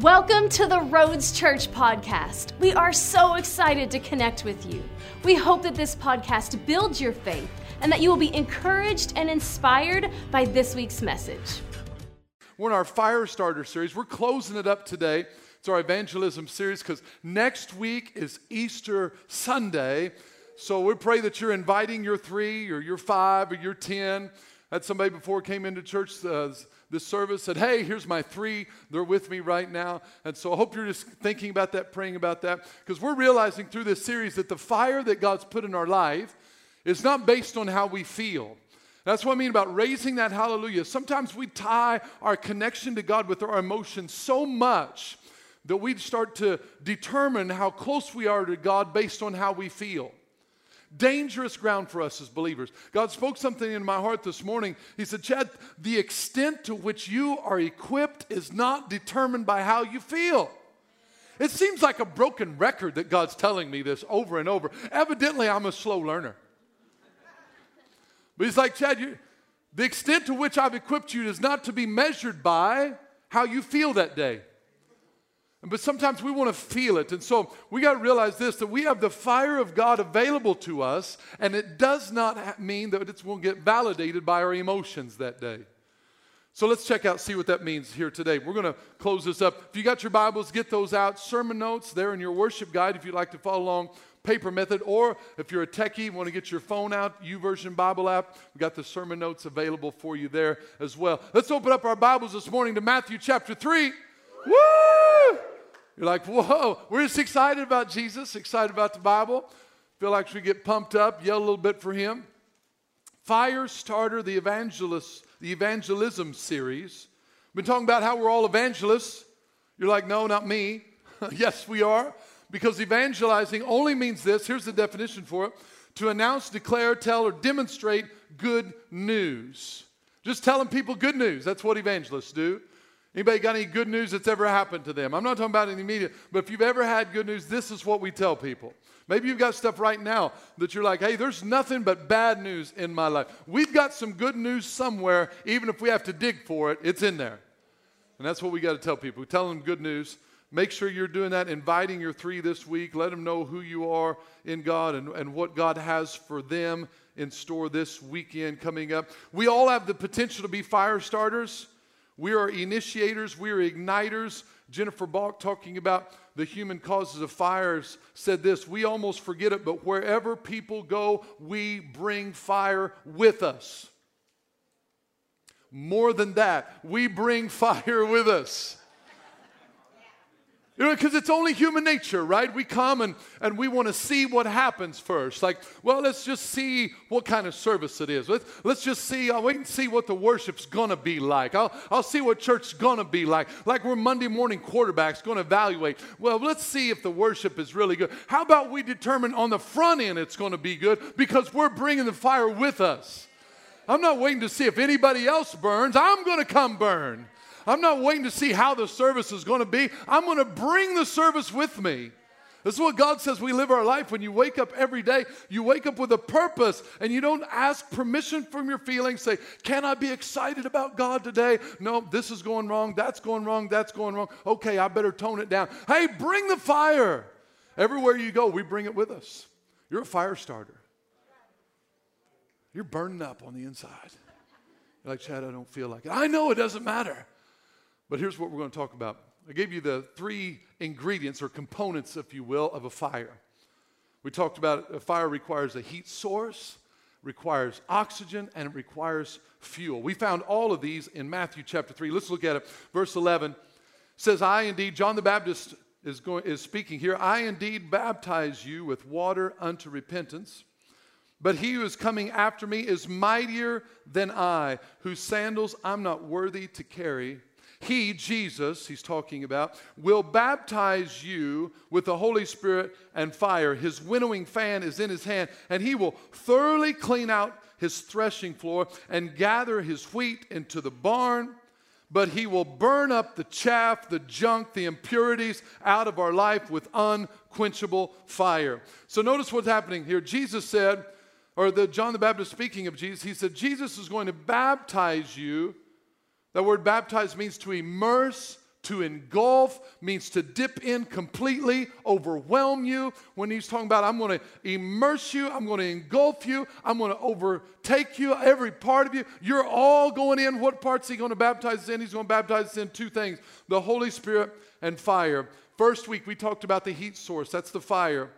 Welcome to the Roads Church podcast. We are so excited to connect with you. We hope that this podcast builds your faith and that you will be encouraged and inspired by this week's message. We're in our Fire Starter series. We're closing it up today. It's our evangelism series because next week is Easter Sunday. So we pray that you're inviting your three or your five or your ten. I had somebody before came into church uh, this service said, Hey, here's my three. They're with me right now. And so I hope you're just thinking about that, praying about that, because we're realizing through this series that the fire that God's put in our life is not based on how we feel. That's what I mean about raising that hallelujah. Sometimes we tie our connection to God with our emotions so much that we start to determine how close we are to God based on how we feel dangerous ground for us as believers. God spoke something in my heart this morning. He said, Chad, the extent to which you are equipped is not determined by how you feel. It seems like a broken record that God's telling me this over and over. Evidently, I'm a slow learner. But he's like, Chad, you, the extent to which I've equipped you is not to be measured by how you feel that day. But sometimes we want to feel it. And so we got to realize this that we have the fire of God available to us, and it does not mean that it will get validated by our emotions that day. So let's check out, see what that means here today. We're going to close this up. If you got your Bibles, get those out. Sermon notes there in your worship guide if you'd like to follow along paper method, or if you're a techie, want to get your phone out, YouVersion Bible app, we got the sermon notes available for you there as well. Let's open up our Bibles this morning to Matthew chapter 3. Woo! You're like, whoa, we're just excited about Jesus, excited about the Bible. Feel like we get pumped up, yell a little bit for him. Fire Starter, the evangelist, the evangelism series. Been talking about how we're all evangelists. You're like, no, not me. yes, we are. Because evangelizing only means this. Here's the definition for it to announce, declare, tell, or demonstrate good news. Just telling people good news. That's what evangelists do. Anybody got any good news that's ever happened to them? I'm not talking about any media, but if you've ever had good news, this is what we tell people. Maybe you've got stuff right now that you're like, hey, there's nothing but bad news in my life. We've got some good news somewhere, even if we have to dig for it, it's in there. And that's what we got to tell people. We tell them good news. Make sure you're doing that, inviting your three this week. Let them know who you are in God and, and what God has for them in store this weekend coming up. We all have the potential to be fire starters. We are initiators, we are igniters. Jennifer Balch, talking about the human causes of fires, said this We almost forget it, but wherever people go, we bring fire with us. More than that, we bring fire with us. You know, because it's only human nature, right? We come and, and we want to see what happens first. Like, well, let's just see what kind of service it is. Let's, let's just see, I'll wait and see what the worship's going to be like. I'll, I'll see what church's going to be like. Like we're Monday morning quarterbacks going to evaluate. Well, let's see if the worship is really good. How about we determine on the front end it's going to be good because we're bringing the fire with us. I'm not waiting to see if anybody else burns. I'm going to come burn. I'm not waiting to see how the service is going to be. I'm going to bring the service with me. This is what God says we live our life. When you wake up every day, you wake up with a purpose and you don't ask permission from your feelings. Say, Can I be excited about God today? No, this is going wrong. That's going wrong. That's going wrong. Okay, I better tone it down. Hey, bring the fire. Everywhere you go, we bring it with us. You're a fire starter. You're burning up on the inside. You're like, Chad, I don't feel like it. I know it doesn't matter. But here's what we're going to talk about. I gave you the three ingredients or components, if you will, of a fire. We talked about a fire requires a heat source, requires oxygen, and it requires fuel. We found all of these in Matthew chapter 3. Let's look at it. Verse 11 says, I indeed, John the Baptist is, going, is speaking here, I indeed baptize you with water unto repentance. But he who is coming after me is mightier than I, whose sandals I'm not worthy to carry. He, Jesus, he's talking about, will baptize you with the Holy Spirit and fire. His winnowing fan is in his hand, and he will thoroughly clean out his threshing floor and gather his wheat into the barn. But he will burn up the chaff, the junk, the impurities out of our life with unquenchable fire. So notice what's happening here. Jesus said, or the John the Baptist speaking of Jesus, he said, Jesus is going to baptize you that word baptize means to immerse, to engulf, means to dip in completely, overwhelm you. When he's talking about, I'm going to immerse you, I'm going to engulf you, I'm going to overtake you, every part of you, you're all going in. What part's he going to baptize in? He's going to baptize in two things the Holy Spirit and fire. First week, we talked about the heat source, that's the fire.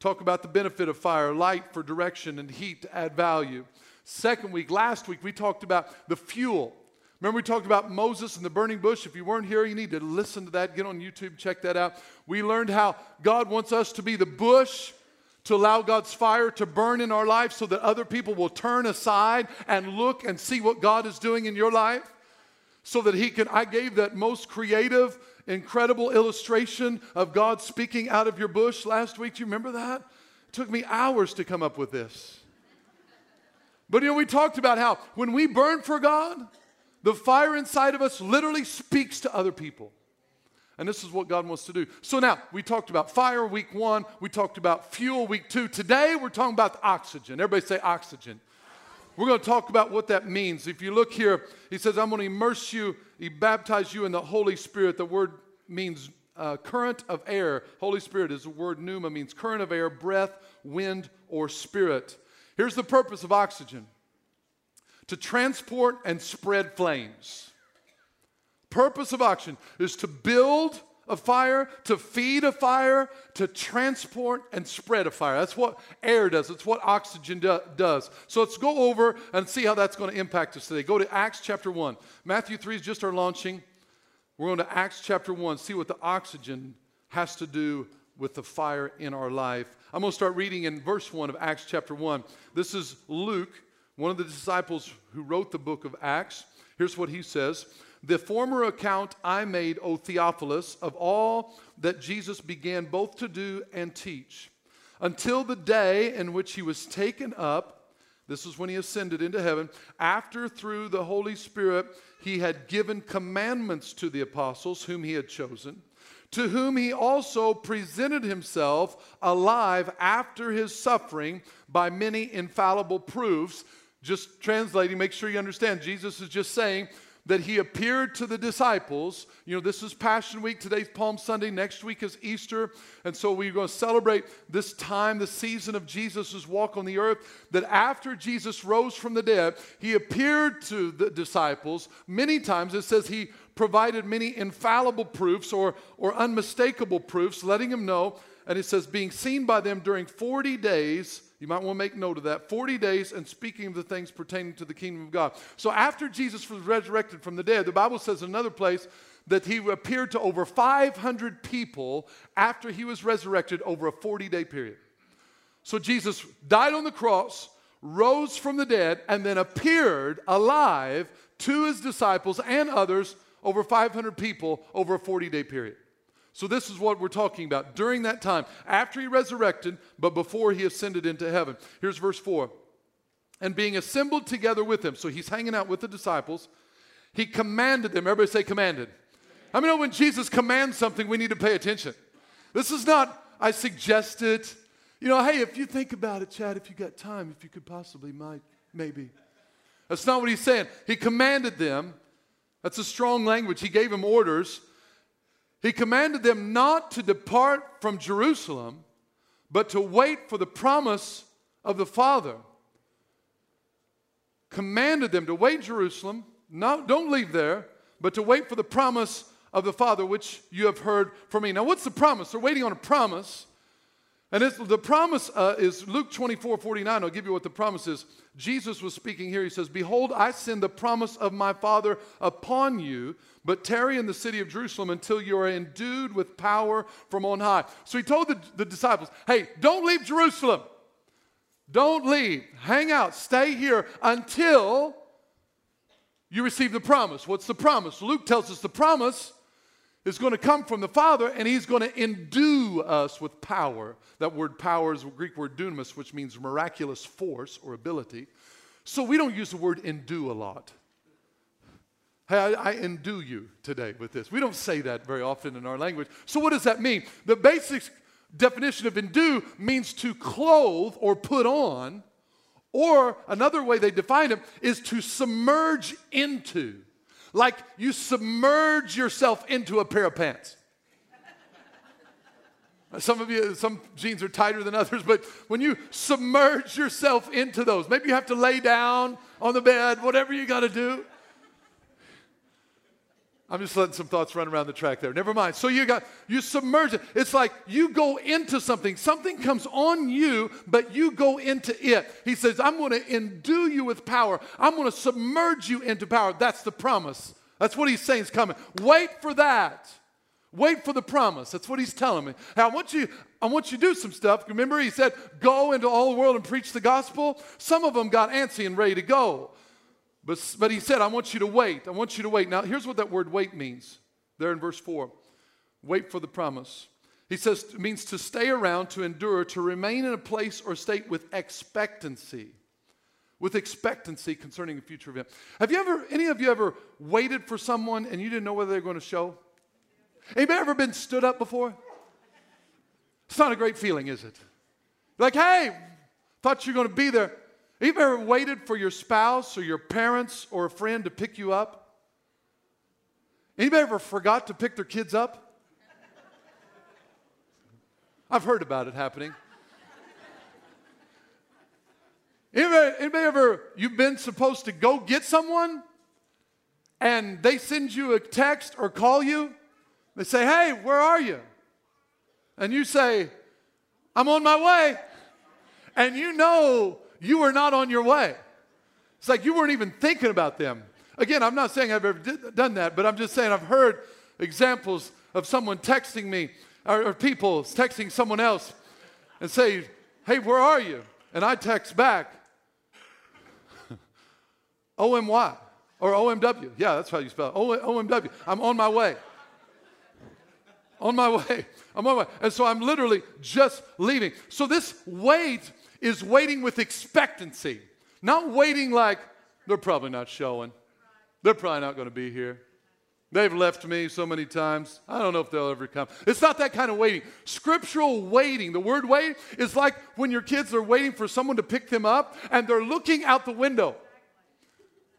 Talk about the benefit of fire, light for direction and heat to add value. Second week, last week, we talked about the fuel. Remember, we talked about Moses and the burning bush. If you weren't here, you need to listen to that. Get on YouTube, check that out. We learned how God wants us to be the bush, to allow God's fire to burn in our life so that other people will turn aside and look and see what God is doing in your life. So that He can. I gave that most creative, incredible illustration of God speaking out of your bush last week. Do you remember that? It took me hours to come up with this. But you know, we talked about how when we burn for God, the fire inside of us literally speaks to other people. And this is what God wants to do. So now, we talked about fire week one, we talked about fuel week two. Today, we're talking about oxygen. Everybody say oxygen. We're going to talk about what that means. If you look here, he says, I'm going to immerse you, he baptize you in the Holy Spirit. The word means uh, current of air. Holy Spirit is the word pneuma, means current of air, breath, wind, or spirit. Here's the purpose of oxygen to transport and spread flames. Purpose of oxygen is to build a fire, to feed a fire, to transport and spread a fire. That's what air does. It's what oxygen do, does. So let's go over and see how that's going to impact us today. Go to Acts chapter 1. Matthew 3 is just our launching. We're going to Acts chapter 1, see what the oxygen has to do with the fire in our life. I'm going to start reading in verse 1 of Acts chapter 1. This is Luke one of the disciples who wrote the book of Acts, here's what he says The former account I made, O Theophilus, of all that Jesus began both to do and teach, until the day in which he was taken up. This is when he ascended into heaven. After, through the Holy Spirit, he had given commandments to the apostles whom he had chosen to whom he also presented himself alive after his suffering by many infallible proofs, just translating, make sure you understand. Jesus is just saying that he appeared to the disciples. You know, this is Passion Week. Today's Palm Sunday. Next week is Easter. And so we're going to celebrate this time, the season of Jesus' walk on the earth. That after Jesus rose from the dead, he appeared to the disciples many times. It says he provided many infallible proofs or, or unmistakable proofs, letting them know. And it says, being seen by them during 40 days you might want to make note of that. 40 days and speaking of the things pertaining to the kingdom of God. So after Jesus was resurrected from the dead, the Bible says in another place that he appeared to over 500 people after he was resurrected over a 40 day period. So Jesus died on the cross, rose from the dead, and then appeared alive to his disciples and others, over 500 people, over a 40 day period. So, this is what we're talking about during that time, after he resurrected, but before he ascended into heaven. Here's verse 4 And being assembled together with them, so he's hanging out with the disciples, he commanded them. Everybody say, commanded. I mean, when Jesus commands something, we need to pay attention. This is not, I suggest it. You know, hey, if you think about it, Chad, if you got time, if you could possibly, might, maybe. That's not what he's saying. He commanded them. That's a strong language. He gave them orders. He commanded them not to depart from Jerusalem, but to wait for the promise of the Father. Commanded them to wait Jerusalem, not, don't leave there, but to wait for the promise of the Father, which you have heard from me. Now, what's the promise? They're waiting on a promise. And the promise uh, is Luke 24 49. I'll give you what the promise is. Jesus was speaking here. He says, Behold, I send the promise of my Father upon you, but tarry in the city of Jerusalem until you are endued with power from on high. So he told the, the disciples, Hey, don't leave Jerusalem. Don't leave. Hang out. Stay here until you receive the promise. What's the promise? Luke tells us the promise is going to come from the Father, and He's going to endue us with power. That word power is Greek word dunamis, which means miraculous force or ability. So we don't use the word endue a lot. Hey, I, I endue you today with this. We don't say that very often in our language. So what does that mean? The basic definition of endue means to clothe or put on, or another way they define it is to submerge into. Like you submerge yourself into a pair of pants. Some of you, some jeans are tighter than others, but when you submerge yourself into those, maybe you have to lay down on the bed, whatever you got to do. I'm just letting some thoughts run around the track there. Never mind. So you got you submerge it. It's like you go into something. Something comes on you, but you go into it. He says, "I'm going to endue you with power. I'm going to submerge you into power." That's the promise. That's what he's saying is coming. Wait for that. Wait for the promise. That's what he's telling me. Now, I want you, I want you to do some stuff. Remember, he said, go into all the world and preach the gospel. Some of them got antsy and ready to go. But, but he said, I want you to wait. I want you to wait. Now, here's what that word wait means there in verse 4 wait for the promise. He says it means to stay around, to endure, to remain in a place or state with expectancy. With expectancy concerning a future event. Have you ever, any of you ever waited for someone and you didn't know whether they're going to show? Anybody ever been stood up before? It's not a great feeling, is it? Like, hey, thought you were going to be there. Have you ever waited for your spouse or your parents or a friend to pick you up? Anybody ever forgot to pick their kids up? I've heard about it happening. Anybody, anybody ever, you've been supposed to go get someone and they send you a text or call you they say, Hey, where are you? And you say, I'm on my way. And you know you were not on your way. It's like you weren't even thinking about them. Again, I'm not saying I've ever did, done that, but I'm just saying I've heard examples of someone texting me or, or people texting someone else and say, Hey, where are you? And I text back, OMY or OMW. Yeah, that's how you spell it. OMW. I'm on my way on my way. I'm on my way. And so I'm literally just leaving. So this wait is waiting with expectancy, not waiting like they're probably not showing. They're probably not going to be here. They've left me so many times. I don't know if they'll ever come. It's not that kind of waiting. Scriptural waiting, the word wait, is like when your kids are waiting for someone to pick them up and they're looking out the window.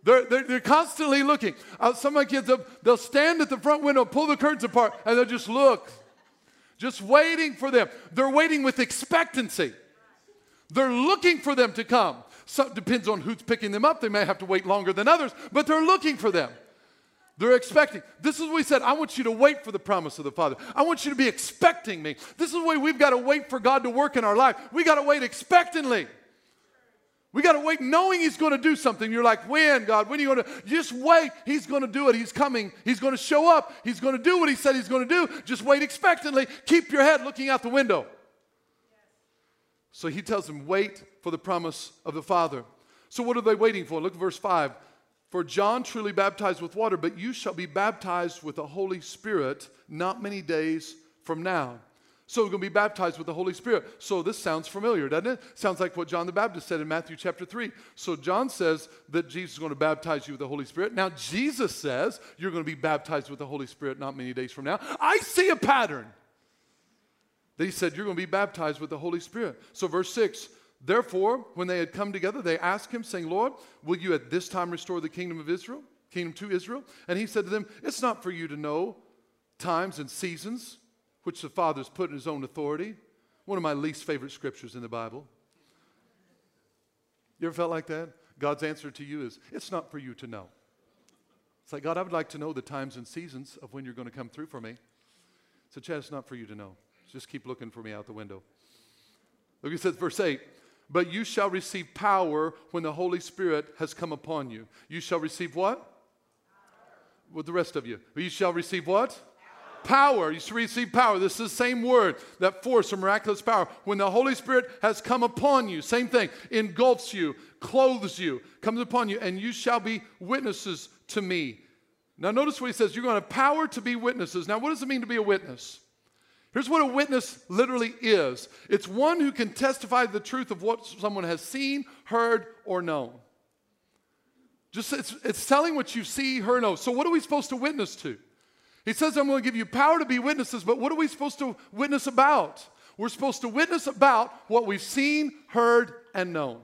They're, they're, they're, constantly looking. Uh, some of my kids, they'll, they'll stand at the front window, pull the curtains apart, and they'll just look, just waiting for them. They're waiting with expectancy. They're looking for them to come. So, it depends on who's picking them up. They may have to wait longer than others, but they're looking for them. They're expecting. This is what we said. I want you to wait for the promise of the Father. I want you to be expecting me. This is the way we've got to wait for God to work in our life. We got to wait expectantly. We got to wait knowing He's going to do something. You're like, when, God? When are you going to? Just wait. He's going to do it. He's coming. He's going to show up. He's going to do what He said He's going to do. Just wait expectantly. Keep your head looking out the window. So He tells them, wait for the promise of the Father. So what are they waiting for? Look at verse 5. For John truly baptized with water, but you shall be baptized with the Holy Spirit not many days from now. So we're going to be baptized with the Holy Spirit. So this sounds familiar, doesn't it? Sounds like what John the Baptist said in Matthew chapter 3. So John says that Jesus is going to baptize you with the Holy Spirit. Now Jesus says you're going to be baptized with the Holy Spirit not many days from now. I see a pattern. They said you're going to be baptized with the Holy Spirit. So verse 6, therefore, when they had come together, they asked him, saying, Lord, will you at this time restore the kingdom of Israel? Kingdom to Israel? And he said to them, It's not for you to know times and seasons which the Father's put in His own authority. One of my least favorite scriptures in the Bible. You ever felt like that? God's answer to you is, it's not for you to know. It's like, God, I would like to know the times and seasons of when you're going to come through for me. So, Chad, it's not for you to know. Just keep looking for me out the window. Look, it says, verse 8, but you shall receive power when the Holy Spirit has come upon you. You shall receive what? With the rest of you. You shall receive what? Power. You shall receive power. This is the same word, that force or miraculous power. When the Holy Spirit has come upon you, same thing, engulfs you, clothes you, comes upon you, and you shall be witnesses to me. Now, notice what he says you're going to have power to be witnesses. Now, what does it mean to be a witness? Here's what a witness literally is it's one who can testify the truth of what someone has seen, heard, or known. Just it's, it's telling what you see, heard, know. So, what are we supposed to witness to? He says, I'm going to give you power to be witnesses, but what are we supposed to witness about? We're supposed to witness about what we've seen, heard, and known.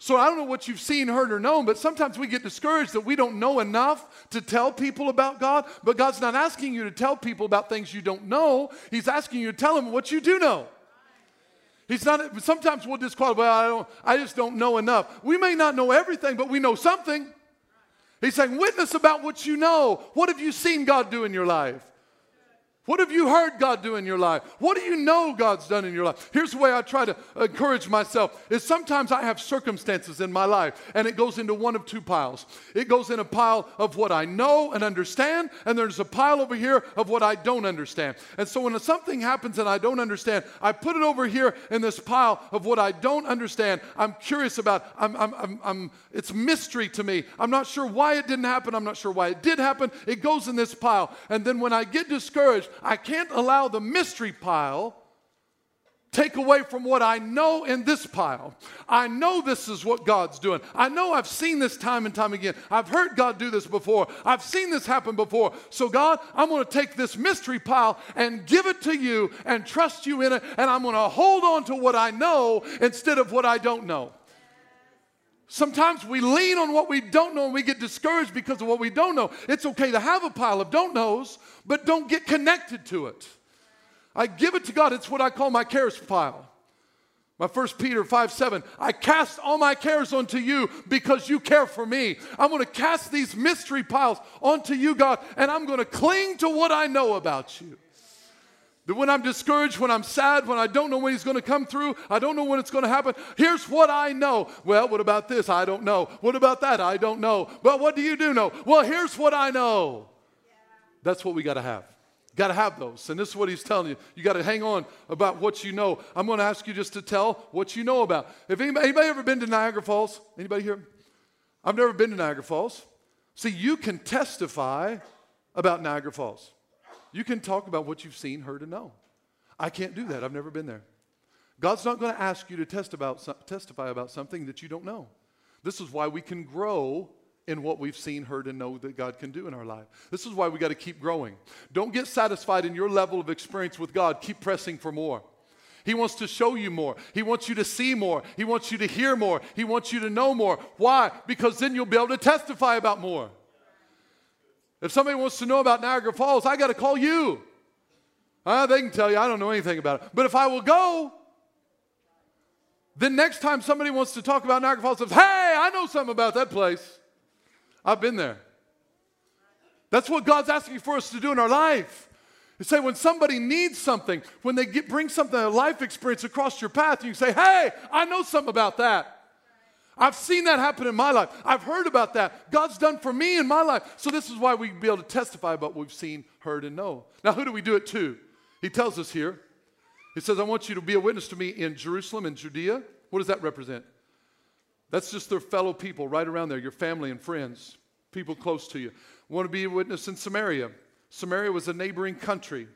So I don't know what you've seen, heard, or known, but sometimes we get discouraged that we don't know enough to tell people about God. But God's not asking you to tell people about things you don't know. He's asking you to tell them what you do know. He's not. Sometimes we'll disqualify. Well, I don't. I just don't know enough. We may not know everything, but we know something. He's saying, witness about what you know. What have you seen God do in your life? What have you heard God do in your life? What do you know God's done in your life? Here's the way I try to encourage myself is sometimes I have circumstances in my life and it goes into one of two piles. It goes in a pile of what I know and understand and there's a pile over here of what I don't understand. And so when something happens and I don't understand, I put it over here in this pile of what I don't understand. I'm curious about I'm, I'm, I'm, I'm it's mystery to me. I'm not sure why it didn't happen. I'm not sure why it did happen. It goes in this pile. And then when I get discouraged, I can't allow the mystery pile take away from what I know in this pile. I know this is what God's doing. I know I've seen this time and time again. I've heard God do this before. I've seen this happen before. So, God, I'm going to take this mystery pile and give it to you and trust you in it. And I'm going to hold on to what I know instead of what I don't know. Sometimes we lean on what we don't know and we get discouraged because of what we don't know. It's okay to have a pile of don't knows, but don't get connected to it. I give it to God. It's what I call my cares pile. My first Peter 5 7, I cast all my cares onto you because you care for me. I'm going to cast these mystery piles onto you, God, and I'm going to cling to what I know about you. That when I'm discouraged, when I'm sad, when I don't know when he's going to come through, I don't know when it's going to happen. Here's what I know. Well, what about this? I don't know. What about that? I don't know. But what do you do know? Well, here's what I know. That's what we got to have. Got to have those. And this is what he's telling you. You got to hang on about what you know. I'm going to ask you just to tell what you know about. If anybody, anybody ever been to Niagara Falls? Anybody here? I've never been to Niagara Falls. See, you can testify about Niagara Falls. You can talk about what you've seen, heard, and know. I can't do that. I've never been there. God's not going to ask you to test about, testify about something that you don't know. This is why we can grow in what we've seen, heard, and know that God can do in our life. This is why we got to keep growing. Don't get satisfied in your level of experience with God. Keep pressing for more. He wants to show you more. He wants you to see more. He wants you to hear more. He wants you to know more. Why? Because then you'll be able to testify about more. If somebody wants to know about Niagara Falls, I got to call you. Uh, they can tell you, I don't know anything about it. But if I will go, then next time somebody wants to talk about Niagara Falls, says, hey, I know something about that place. I've been there. That's what God's asking for us to do in our life. You say when somebody needs something, when they get, bring something, a life experience across your path, you say, hey, I know something about that. I've seen that happen in my life. I've heard about that. God's done for me in my life. So this is why we be able to testify about what we've seen, heard, and know. Now, who do we do it to? He tells us here. He says, I want you to be a witness to me in Jerusalem and Judea. What does that represent? That's just their fellow people right around there, your family and friends, people close to you. Want to be a witness in Samaria. Samaria was a neighboring country.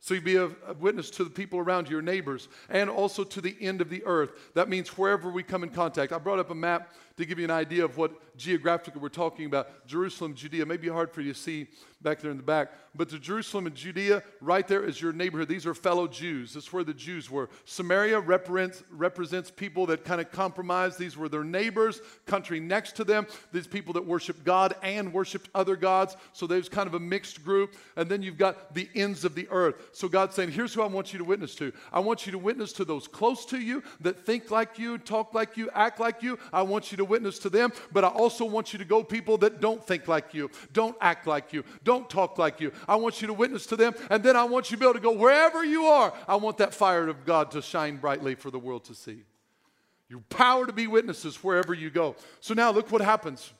So you'd be a, a, witness to the people around you, your neighbors, and also to the end of the earth. That means wherever we come in contact. I brought up a map to give you an idea of what geographically we're talking about. Jerusalem, Judea, may be hard for you to see back there in the back, but the Jerusalem and Judea, right there is your neighborhood. These are fellow Jews. This is where the Jews were. Samaria represents, represents people that kind of compromised. These were their neighbors, country next to them. These people that worshiped God and worshiped other gods. So there's kind of a mixed group. And then you've got the ends of the earth. So God's saying, here's who I want you to witness to. I want you to witness to those close to you that think like you, talk like you, act like you. I want you to witness to them, but I also want you to go people that don't think like you, don't act like you, don't talk like you. I want you to witness to them, and then I want you to be able to go wherever you are. I want that fire of God to shine brightly for the world to see. Your power to be witnesses wherever you go. So now look what happens.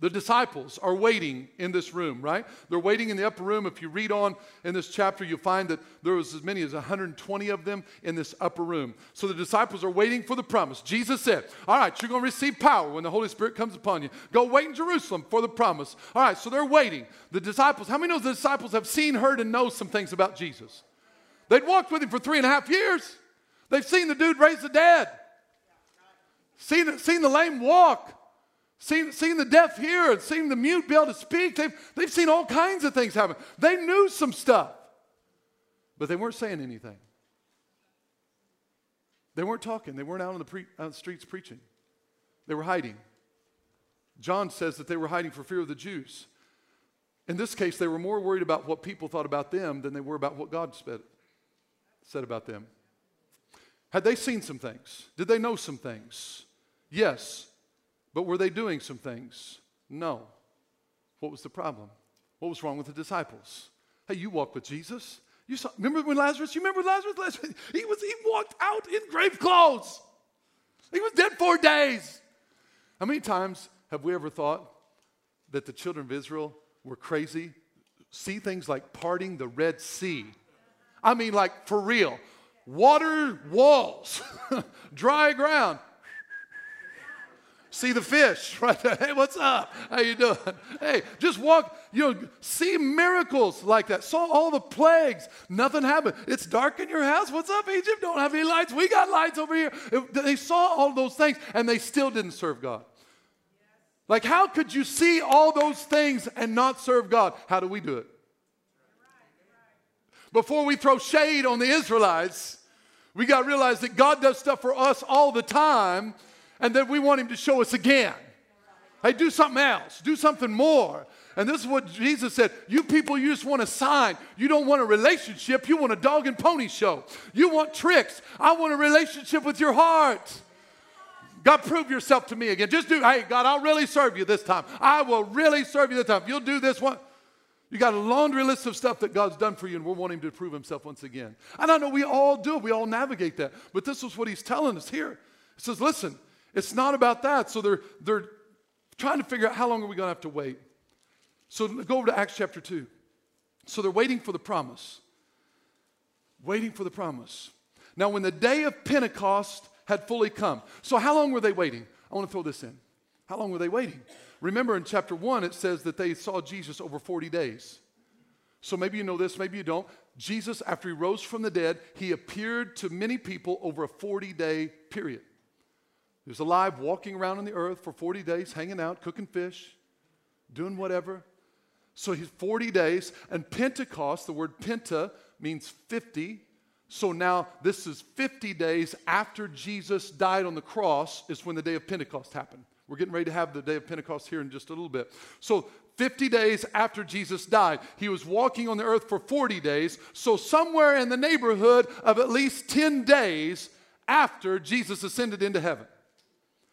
The disciples are waiting in this room, right? They're waiting in the upper room. If you read on in this chapter, you'll find that there was as many as 120 of them in this upper room. So the disciples are waiting for the promise. Jesus said, All right, you're going to receive power when the Holy Spirit comes upon you. Go wait in Jerusalem for the promise. All right, so they're waiting. The disciples, how many of the disciples have seen, heard, and know some things about Jesus? They'd walked with him for three and a half years. They've seen the dude raise the dead, seen, seen the lame walk seen, seen the deaf hear and seen the mute be able to speak. They've, they've seen all kinds of things happen. They knew some stuff, but they weren't saying anything. They weren't talking. They weren't out on the, pre- on the streets preaching. They were hiding. John says that they were hiding for fear of the Jews. In this case, they were more worried about what people thought about them than they were about what God said about them. Had they seen some things? Did they know some things? Yes. But were they doing some things? No. What was the problem? What was wrong with the disciples? Hey, you walked with Jesus. You saw, remember when Lazarus, you remember Lazarus? Lazarus? He, was, he walked out in grave clothes. He was dead four days. How many times have we ever thought that the children of Israel were crazy? See things like parting the Red Sea. I mean, like for real. Water walls, dry ground. See the fish right there. Hey, what's up? How you doing? Hey, just walk, you know, see miracles like that. Saw all the plagues. Nothing happened. It's dark in your house. What's up, Egypt? Don't have any lights. We got lights over here. They saw all those things and they still didn't serve God. Like, how could you see all those things and not serve God? How do we do it? Before we throw shade on the Israelites, we got to realize that God does stuff for us all the time and then we want Him to show us again. Hey, do something else, do something more. And this is what Jesus said. You people, you just want a sign. You don't want a relationship. You want a dog and pony show. You want tricks. I want a relationship with your heart. God, prove yourself to me again. Just do, hey, God, I'll really serve you this time. I will really serve you this time. You'll do this one, you got a laundry list of stuff that God's done for you, and we're wanting to prove himself once again. And I know we all do it, we all navigate that. But this is what he's telling us here. He says, listen, it's not about that. So they're, they're trying to figure out how long are we going to have to wait. So go over to Acts chapter 2. So they're waiting for the promise. Waiting for the promise. Now, when the day of Pentecost had fully come. So, how long were they waiting? I want to throw this in. How long were they waiting? Remember in chapter 1, it says that they saw Jesus over 40 days. So, maybe you know this, maybe you don't. Jesus, after he rose from the dead, he appeared to many people over a 40 day period. He was alive, walking around on the earth for 40 days, hanging out, cooking fish, doing whatever. So he's 40 days, and Pentecost, the word penta means 50, so now this is 50 days after Jesus died on the cross, is when the day of Pentecost happened. We're getting ready to have the day of Pentecost here in just a little bit. So 50 days after Jesus died, he was walking on the earth for 40 days. So somewhere in the neighborhood of at least 10 days after Jesus ascended into heaven.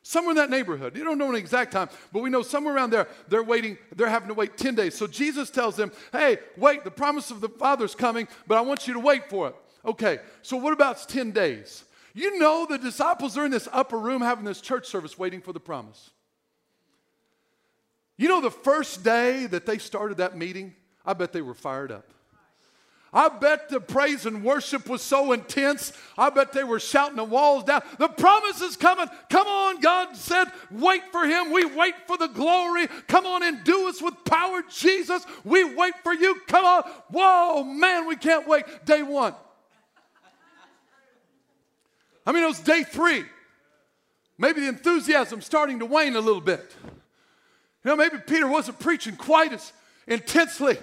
Somewhere in that neighborhood. You don't know an exact time, but we know somewhere around there, they're waiting, they're having to wait 10 days. So Jesus tells them, hey, wait, the promise of the Father's coming, but I want you to wait for it. Okay, so what about 10 days? You know, the disciples are in this upper room having this church service waiting for the promise. You know, the first day that they started that meeting, I bet they were fired up. I bet the praise and worship was so intense. I bet they were shouting the walls down. The promise is coming. Come on, God said, wait for him. We wait for the glory. Come on and do us with power, Jesus. We wait for you. Come on. Whoa, man, we can't wait. Day one. I mean, it was day three. Maybe the enthusiasm starting to wane a little bit. You know, maybe Peter wasn't preaching quite as intensely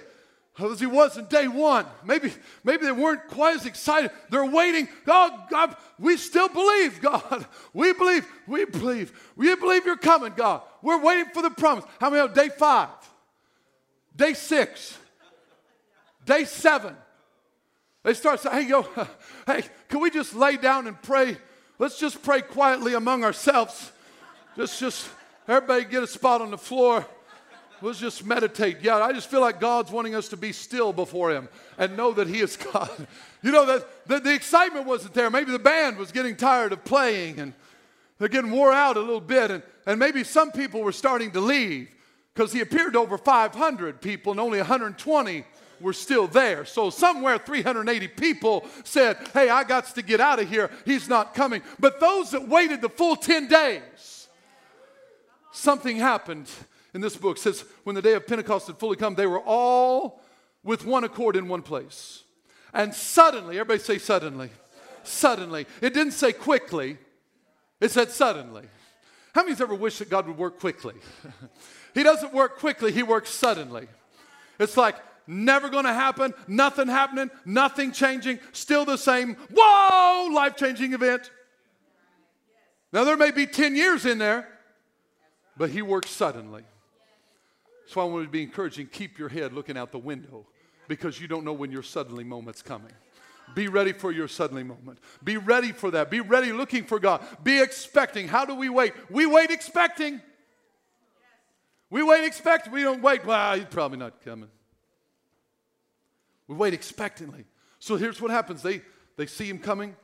as he was in day one. Maybe, maybe they weren't quite as excited. They're waiting. Oh, God, we still believe, God. We believe, we believe. We believe you're coming, God. We're waiting for the promise. How many day five? Day six? Day seven? They start saying, hey, yo, hey, can we just lay down and pray? Let's just pray quietly among ourselves. Just, just, everybody get a spot on the floor. Let's just meditate. Yeah, I just feel like God's wanting us to be still before Him and know that He is God. You know, that the, the excitement wasn't there. Maybe the band was getting tired of playing and they're getting wore out a little bit. And, and maybe some people were starting to leave because He appeared to over 500 people and only 120 were still there. So somewhere 380 people said, Hey, I got to get out of here. He's not coming. But those that waited the full 10 days, something happened in this book. Says, When the day of Pentecost had fully come, they were all with one accord in one place. And suddenly, everybody say suddenly. Suddenly. It didn't say quickly, it said suddenly. How many's ever wished that God would work quickly? he doesn't work quickly, He works suddenly. It's like, never gonna happen, nothing happening, nothing changing, still the same. Whoa, life changing event. Now, there may be 10 years in there, but he works suddenly. So I want to be encouraging keep your head looking out the window because you don't know when your suddenly moment's coming. Be ready for your suddenly moment. Be ready for that. Be ready looking for God. Be expecting. How do we wait? We wait expecting. We wait expecting. We don't wait, well, he's probably not coming. We wait expectantly. So here's what happens they, they see him coming.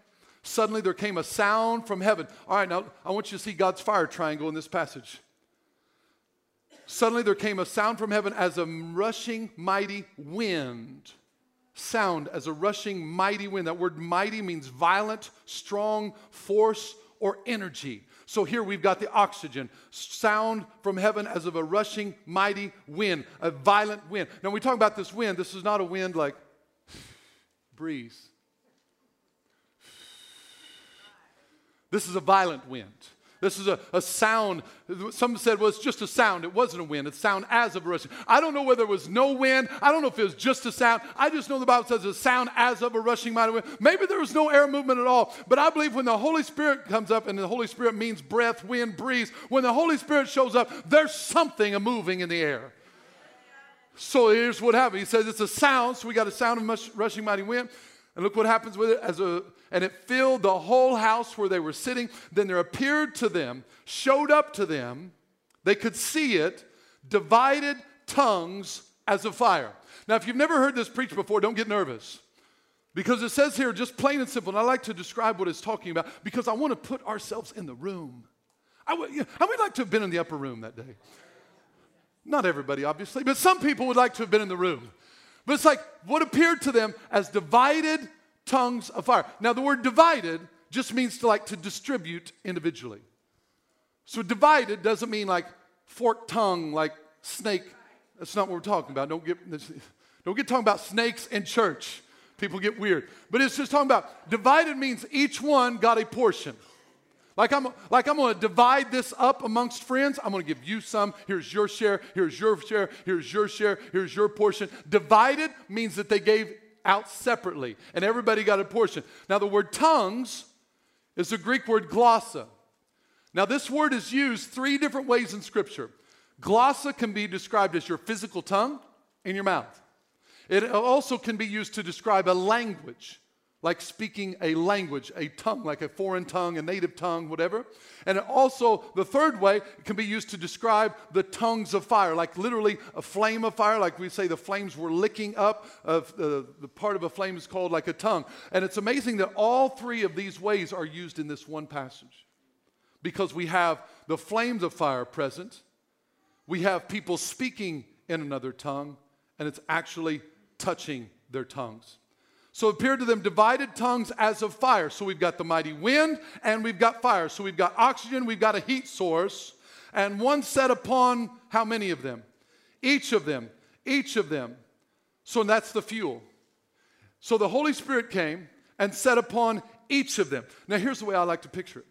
Suddenly there came a sound from heaven. All right, now I want you to see God's fire triangle in this passage. Suddenly there came a sound from heaven as a rushing mighty wind. Sound as a rushing mighty wind. That word mighty means violent, strong, force, or energy. So here we've got the oxygen. Sound from heaven as of a rushing mighty wind, a violent wind. Now, we talk about this wind, this is not a wind like breeze. This is a violent wind. This is a, a sound. Some said, well, it's just a sound. It wasn't a wind. It's sound as of a rushing. I don't know whether it was no wind. I don't know if it was just a sound. I just know the Bible says a sound as of a rushing mighty wind. Maybe there was no air movement at all. But I believe when the Holy Spirit comes up, and the Holy Spirit means breath, wind, breeze, when the Holy Spirit shows up, there's something moving in the air. So here's what happened. He says it's a sound, so we got a sound of rushing mighty wind. And look what happens with it as a and it filled the whole house where they were sitting. Then there appeared to them, showed up to them, they could see it, divided tongues as a fire. Now, if you've never heard this preached before, don't get nervous. Because it says here, just plain and simple, and I like to describe what it's talking about because I want to put ourselves in the room. I would, you know, I would like to have been in the upper room that day. Not everybody, obviously, but some people would like to have been in the room. But it's like what appeared to them as divided tongues of fire. Now, the word divided just means to like to distribute individually. So, divided doesn't mean like forked tongue, like snake. That's not what we're talking about. Don't get, don't get talking about snakes in church. People get weird. But it's just talking about divided means each one got a portion. Like I'm, like I'm to divide this up amongst friends. I'm to give you some. Here's your share. Here's your share. Here's your share. Here's your portion. Divided means that they gave out separately, and everybody got a portion. Now, the word tongues is the Greek word glossa. Now, this word is used three different ways in Scripture. Glossa can be described as your physical tongue in your mouth. It also can be used to describe a language like speaking a language, a tongue, like a foreign tongue, a native tongue, whatever. And also, the third way, can be used to describe the tongues of fire, like literally a flame of fire, like we say the flames were licking up. Of, uh, the part of a flame is called like a tongue. And it's amazing that all three of these ways are used in this one passage because we have the flames of fire present, we have people speaking in another tongue, and it's actually touching their tongues. So appeared to them divided tongues as of fire. So we've got the mighty wind and we've got fire. So we've got oxygen, we've got a heat source, and one set upon how many of them? Each of them, each of them. So that's the fuel. So the Holy Spirit came and set upon each of them. Now here's the way I like to picture it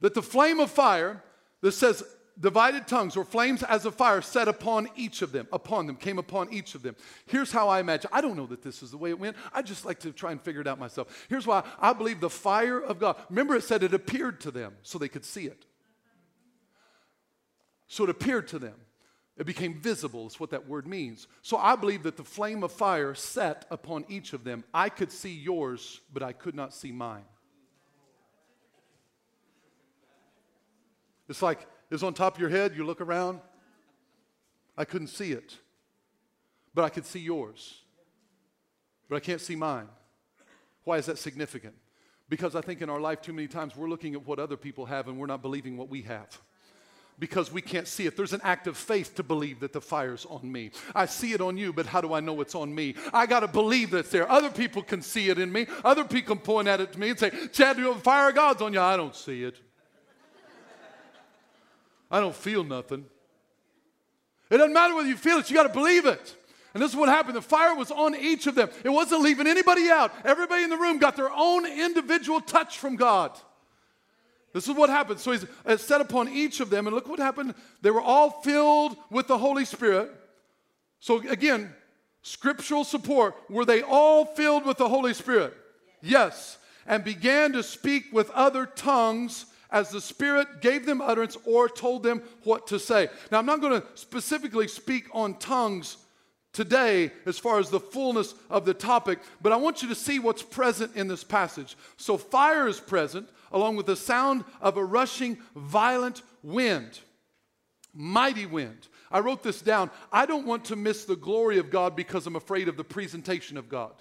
that the flame of fire that says divided tongues or flames as of fire set upon each of them, upon them, came upon each of them. Here's how I imagine. I don't know that this is the way it went. I just like to try and figure it out myself. Here's why I believe the fire of God. Remember, it said it appeared to them so they could see it. So it appeared to them. It became visible, is what that word means. So I believe that the flame of fire set upon each of them. I could see yours, but I could not see mine. It's like is on top of your head, you look around. I couldn't see it, but I could see yours. But I can't see mine. Why is that significant? Because I think in our life, too many times, we're looking at what other people have and we're not believing what we have because we can't see it. There's an act of faith to believe that the fire's on me. I see it on you, but how do I know it's on me? I got to believe that it's there. Other people can see it in me. Other people can point at it to me and say, Chad, you the fire of God's on you. I don't see it. I don't feel nothing. It doesn't matter whether you feel it, you got to believe it. And this is what happened. The fire was on each of them. It wasn't leaving anybody out. Everybody in the room got their own individual touch from God. This is what happened. So he's uh, set upon each of them, and look what happened. They were all filled with the Holy Spirit. So again, scriptural support. Were they all filled with the Holy Spirit? Yes. And began to speak with other tongues as the Spirit gave them utterance or told them what to say. Now, I'm not going to specifically speak on tongues today as far as the fullness of the topic, but I want you to see what's present in this passage. So, fire is present along with the sound of a rushing, violent wind, mighty wind. I wrote this down. I don't want to miss the glory of God because I'm afraid of the presentation of God.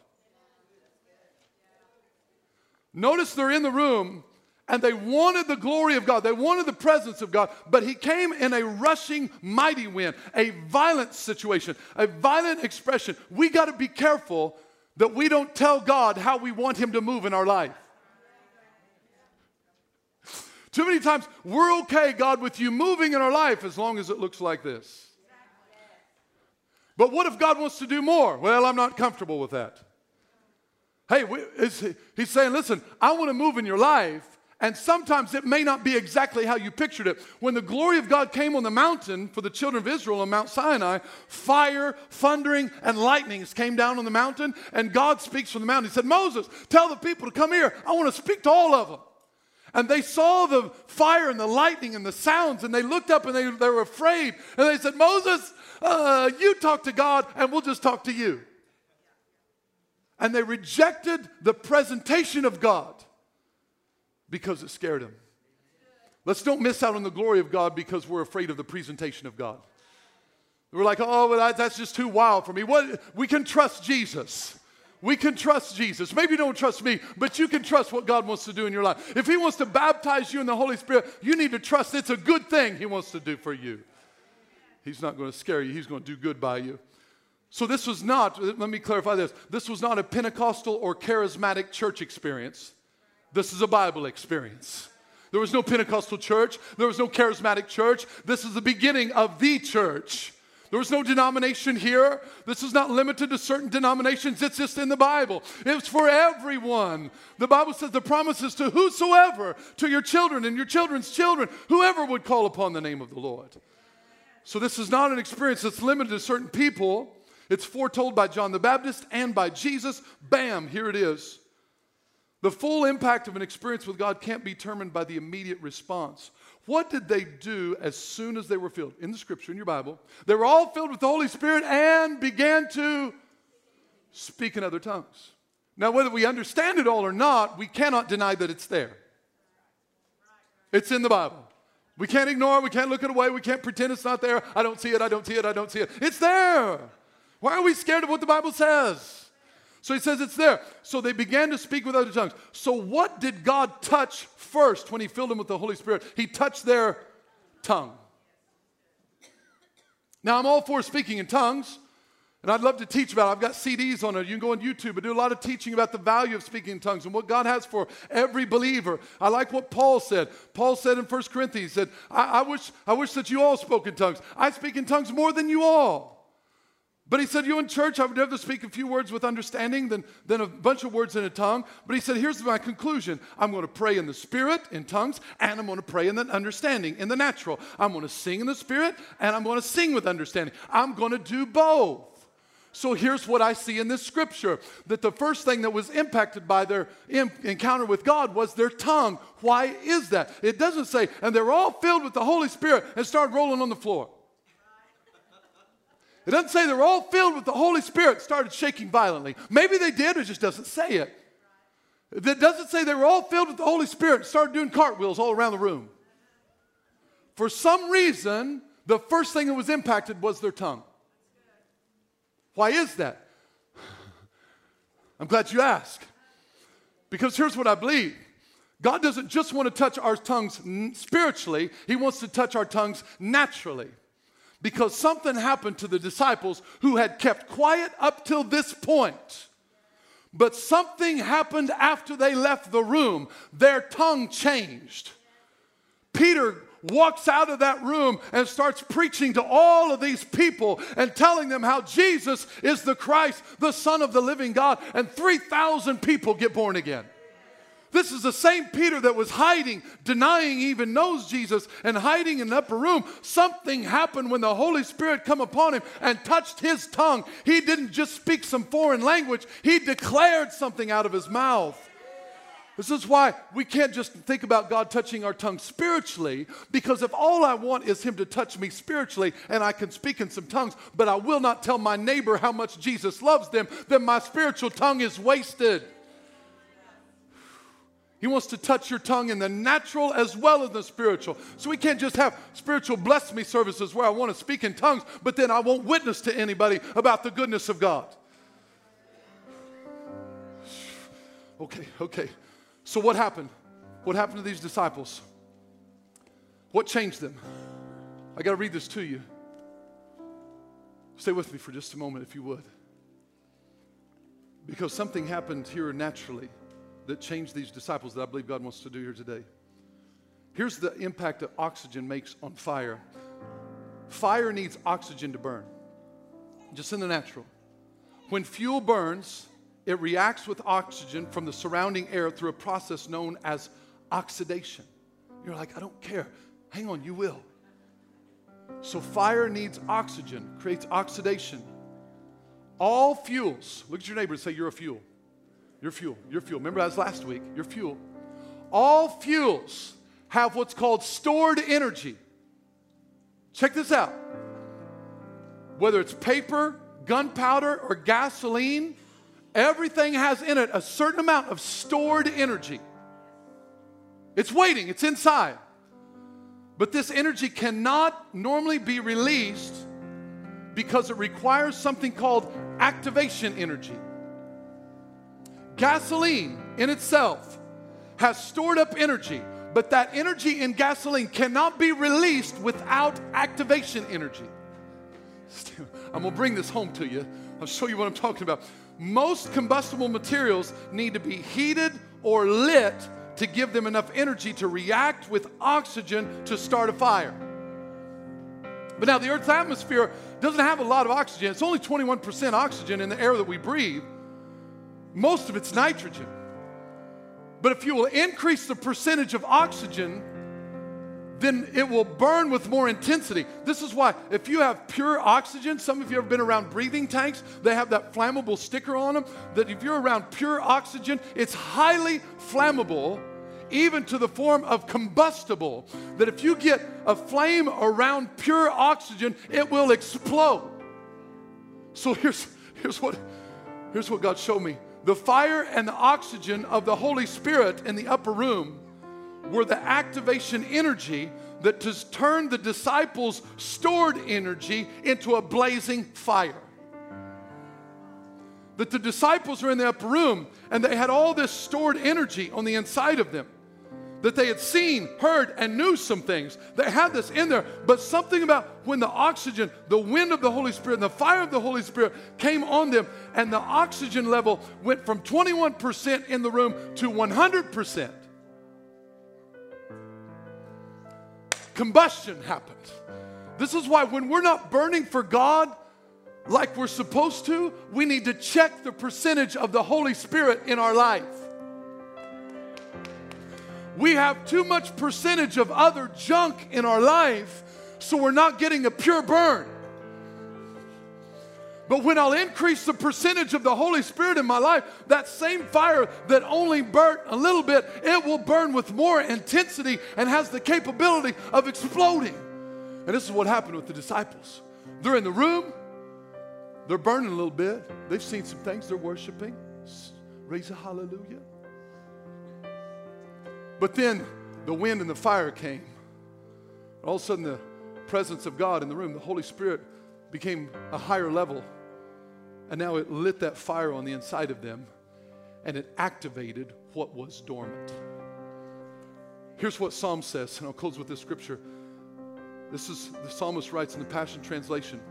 Notice they're in the room and they wanted the glory of God. They wanted the presence of God, but he came in a rushing, mighty wind, a violent situation, a violent expression. We got to be careful that we don't tell God how we want him to move in our life. Too many times we're okay, God, with you moving in our life as long as it looks like this. But what if God wants to do more? Well, I'm not comfortable with that. Hey, he's saying, listen, I want to move in your life, and sometimes it may not be exactly how you pictured it. When the glory of God came on the mountain for the children of Israel on Mount Sinai, fire, thundering, and lightnings came down on the mountain, and God speaks from the mountain. He said, Moses, tell the people to come here. I want to speak to all of them. And they saw the fire and the lightning and the sounds, and they looked up and they, they were afraid. And they said, Moses, uh, you talk to God, and we'll just talk to you. And they rejected the presentation of God because it scared him. Let's don't miss out on the glory of God because we're afraid of the presentation of God. We're like, oh, well, that's just too wild for me. What? We can trust Jesus. We can trust Jesus. Maybe you don't trust me, but you can trust what God wants to do in your life. If He wants to baptize you in the Holy Spirit, you need to trust it's a good thing He wants to do for you. He's not going to scare you, He's going to do good by you. So, this was not, let me clarify this this was not a Pentecostal or charismatic church experience. This is a Bible experience. There was no Pentecostal church, there was no charismatic church. This is the beginning of the church. There was no denomination here. This is not limited to certain denominations. It's just in the Bible. It's for everyone. The Bible says the promises to whosoever, to your children and your children's children, whoever would call upon the name of the Lord. So this is not an experience that's limited to certain people. It's foretold by John the Baptist and by Jesus. Bam, here it is. The full impact of an experience with God can't be determined by the immediate response. What did they do as soon as they were filled? In the scripture, in your Bible, they were all filled with the Holy Spirit and began to speak in other tongues. Now, whether we understand it all or not, we cannot deny that it's there. It's in the Bible. We can't ignore it. We can't look it away. We can't pretend it's not there. I don't see it. I don't see it. I don't see it. It's there. Why are we scared of what the Bible says? So he says it's there. So they began to speak with other tongues. So what did God touch first when he filled them with the Holy Spirit? He touched their tongue. Now I'm all for speaking in tongues. And I'd love to teach about it. I've got CDs on it. You can go on YouTube and do a lot of teaching about the value of speaking in tongues and what God has for every believer. I like what Paul said. Paul said in 1 Corinthians, he said, I, I, wish, I wish that you all spoke in tongues. I speak in tongues more than you all. But he said, You in church, I would rather speak a few words with understanding than, than a bunch of words in a tongue. But he said, Here's my conclusion I'm going to pray in the spirit, in tongues, and I'm going to pray in the understanding, in the natural. I'm going to sing in the spirit, and I'm going to sing with understanding. I'm going to do both. So here's what I see in this scripture that the first thing that was impacted by their encounter with God was their tongue. Why is that? It doesn't say, and they're all filled with the Holy Spirit and started rolling on the floor. It doesn't say they were all filled with the Holy Spirit, started shaking violently. Maybe they did, it just doesn't say it. It doesn't say they were all filled with the Holy Spirit, started doing cartwheels all around the room. For some reason, the first thing that was impacted was their tongue. Why is that? I'm glad you asked. Because here's what I believe God doesn't just want to touch our tongues spiritually, He wants to touch our tongues naturally because something happened to the disciples who had kept quiet up till this point. But something happened after they left the room. Their tongue changed. Peter walks out of that room and starts preaching to all of these people and telling them how Jesus is the Christ, the Son of the living God, and 3,000 people get born again. This is the same Peter that was hiding, denying he even knows Jesus, and hiding in the upper room. Something happened when the Holy Spirit come upon him and touched his tongue. He didn't just speak some foreign language, he declared something out of his mouth. This is why we can't just think about God touching our tongue spiritually, because if all I want is Him to touch me spiritually and I can speak in some tongues, but I will not tell my neighbor how much Jesus loves them, then my spiritual tongue is wasted. He wants to touch your tongue in the natural as well as the spiritual. So we can't just have spiritual bless me services where I want to speak in tongues, but then I won't witness to anybody about the goodness of God. Okay, okay. So what happened? What happened to these disciples? What changed them? I got to read this to you. Stay with me for just a moment, if you would. Because something happened here naturally that changed these disciples that I believe God wants to do here today. Here's the impact that oxygen makes on fire fire needs oxygen to burn, just in the natural. When fuel burns, it reacts with oxygen from the surrounding air through a process known as oxidation. You're like, I don't care. Hang on, you will. So, fire needs oxygen, creates oxidation. All fuels, look at your neighbor and say, You're a fuel. Your fuel, your fuel. Remember that was last week, your fuel. All fuels have what's called stored energy. Check this out. Whether it's paper, gunpowder, or gasoline, everything has in it a certain amount of stored energy. It's waiting, it's inside. But this energy cannot normally be released because it requires something called activation energy. Gasoline in itself has stored up energy, but that energy in gasoline cannot be released without activation energy. I'm gonna bring this home to you. I'll show you what I'm talking about. Most combustible materials need to be heated or lit to give them enough energy to react with oxygen to start a fire. But now, the Earth's atmosphere doesn't have a lot of oxygen. It's only 21% oxygen in the air that we breathe. Most of it's nitrogen. But if you will increase the percentage of oxygen, then it will burn with more intensity. This is why, if you have pure oxygen, some of you have been around breathing tanks, they have that flammable sticker on them. That if you're around pure oxygen, it's highly flammable, even to the form of combustible. That if you get a flame around pure oxygen, it will explode. So here's, here's, what, here's what God showed me the fire and the oxygen of the Holy Spirit in the upper room were the activation energy that has turned the disciples' stored energy into a blazing fire. That the disciples were in the upper room and they had all this stored energy on the inside of them that they had seen, heard, and knew some things. They had this in there, but something about when the oxygen, the wind of the Holy Spirit, and the fire of the Holy Spirit came on them, and the oxygen level went from 21% in the room to 100%. Combustion happened. This is why when we're not burning for God, like we're supposed to, we need to check the percentage of the Holy Spirit in our life we have too much percentage of other junk in our life, so we're not getting a pure burn. But when I'll increase the percentage of the Holy Spirit in my life, that same fire that only burnt a little bit, it will burn with more intensity and has the capability of exploding. And this is what happened with the disciples. They're in the room, they're burning a little bit. They've seen some things, they're worshiping. Raise a hallelujah. But then the wind and the fire came. All of a sudden, the presence of God in the room, the Holy Spirit became a higher level. And now it lit that fire on the inside of them and it activated what was dormant. Here's what Psalm says, and I'll close with this scripture. This is the psalmist writes in the Passion Translation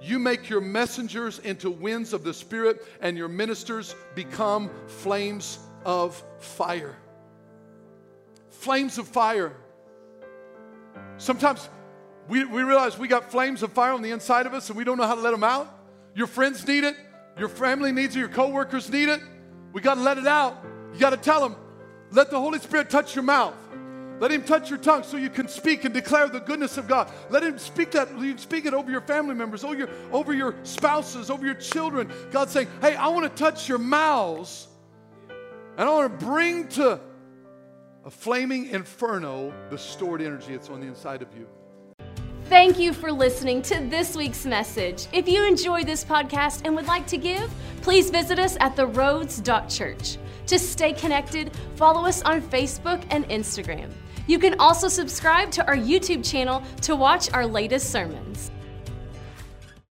You make your messengers into winds of the Spirit, and your ministers become flames of fire flames of fire. Sometimes we, we realize we got flames of fire on the inside of us and we don't know how to let them out. Your friends need it, your family needs it, your coworkers need it. We got to let it out. You got to tell them, let the Holy Spirit touch your mouth. Let him touch your tongue so you can speak and declare the goodness of God. Let him speak that, speak it over your family members, over your, over your spouses, over your children. God's saying, hey, I want to touch your mouths And I want to bring to a flaming inferno the stored energy that's on the inside of you. Thank you for listening to this week's message. If you enjoyed this podcast and would like to give, please visit us at theroads.church. To stay connected, follow us on Facebook and Instagram. You can also subscribe to our YouTube channel to watch our latest sermons.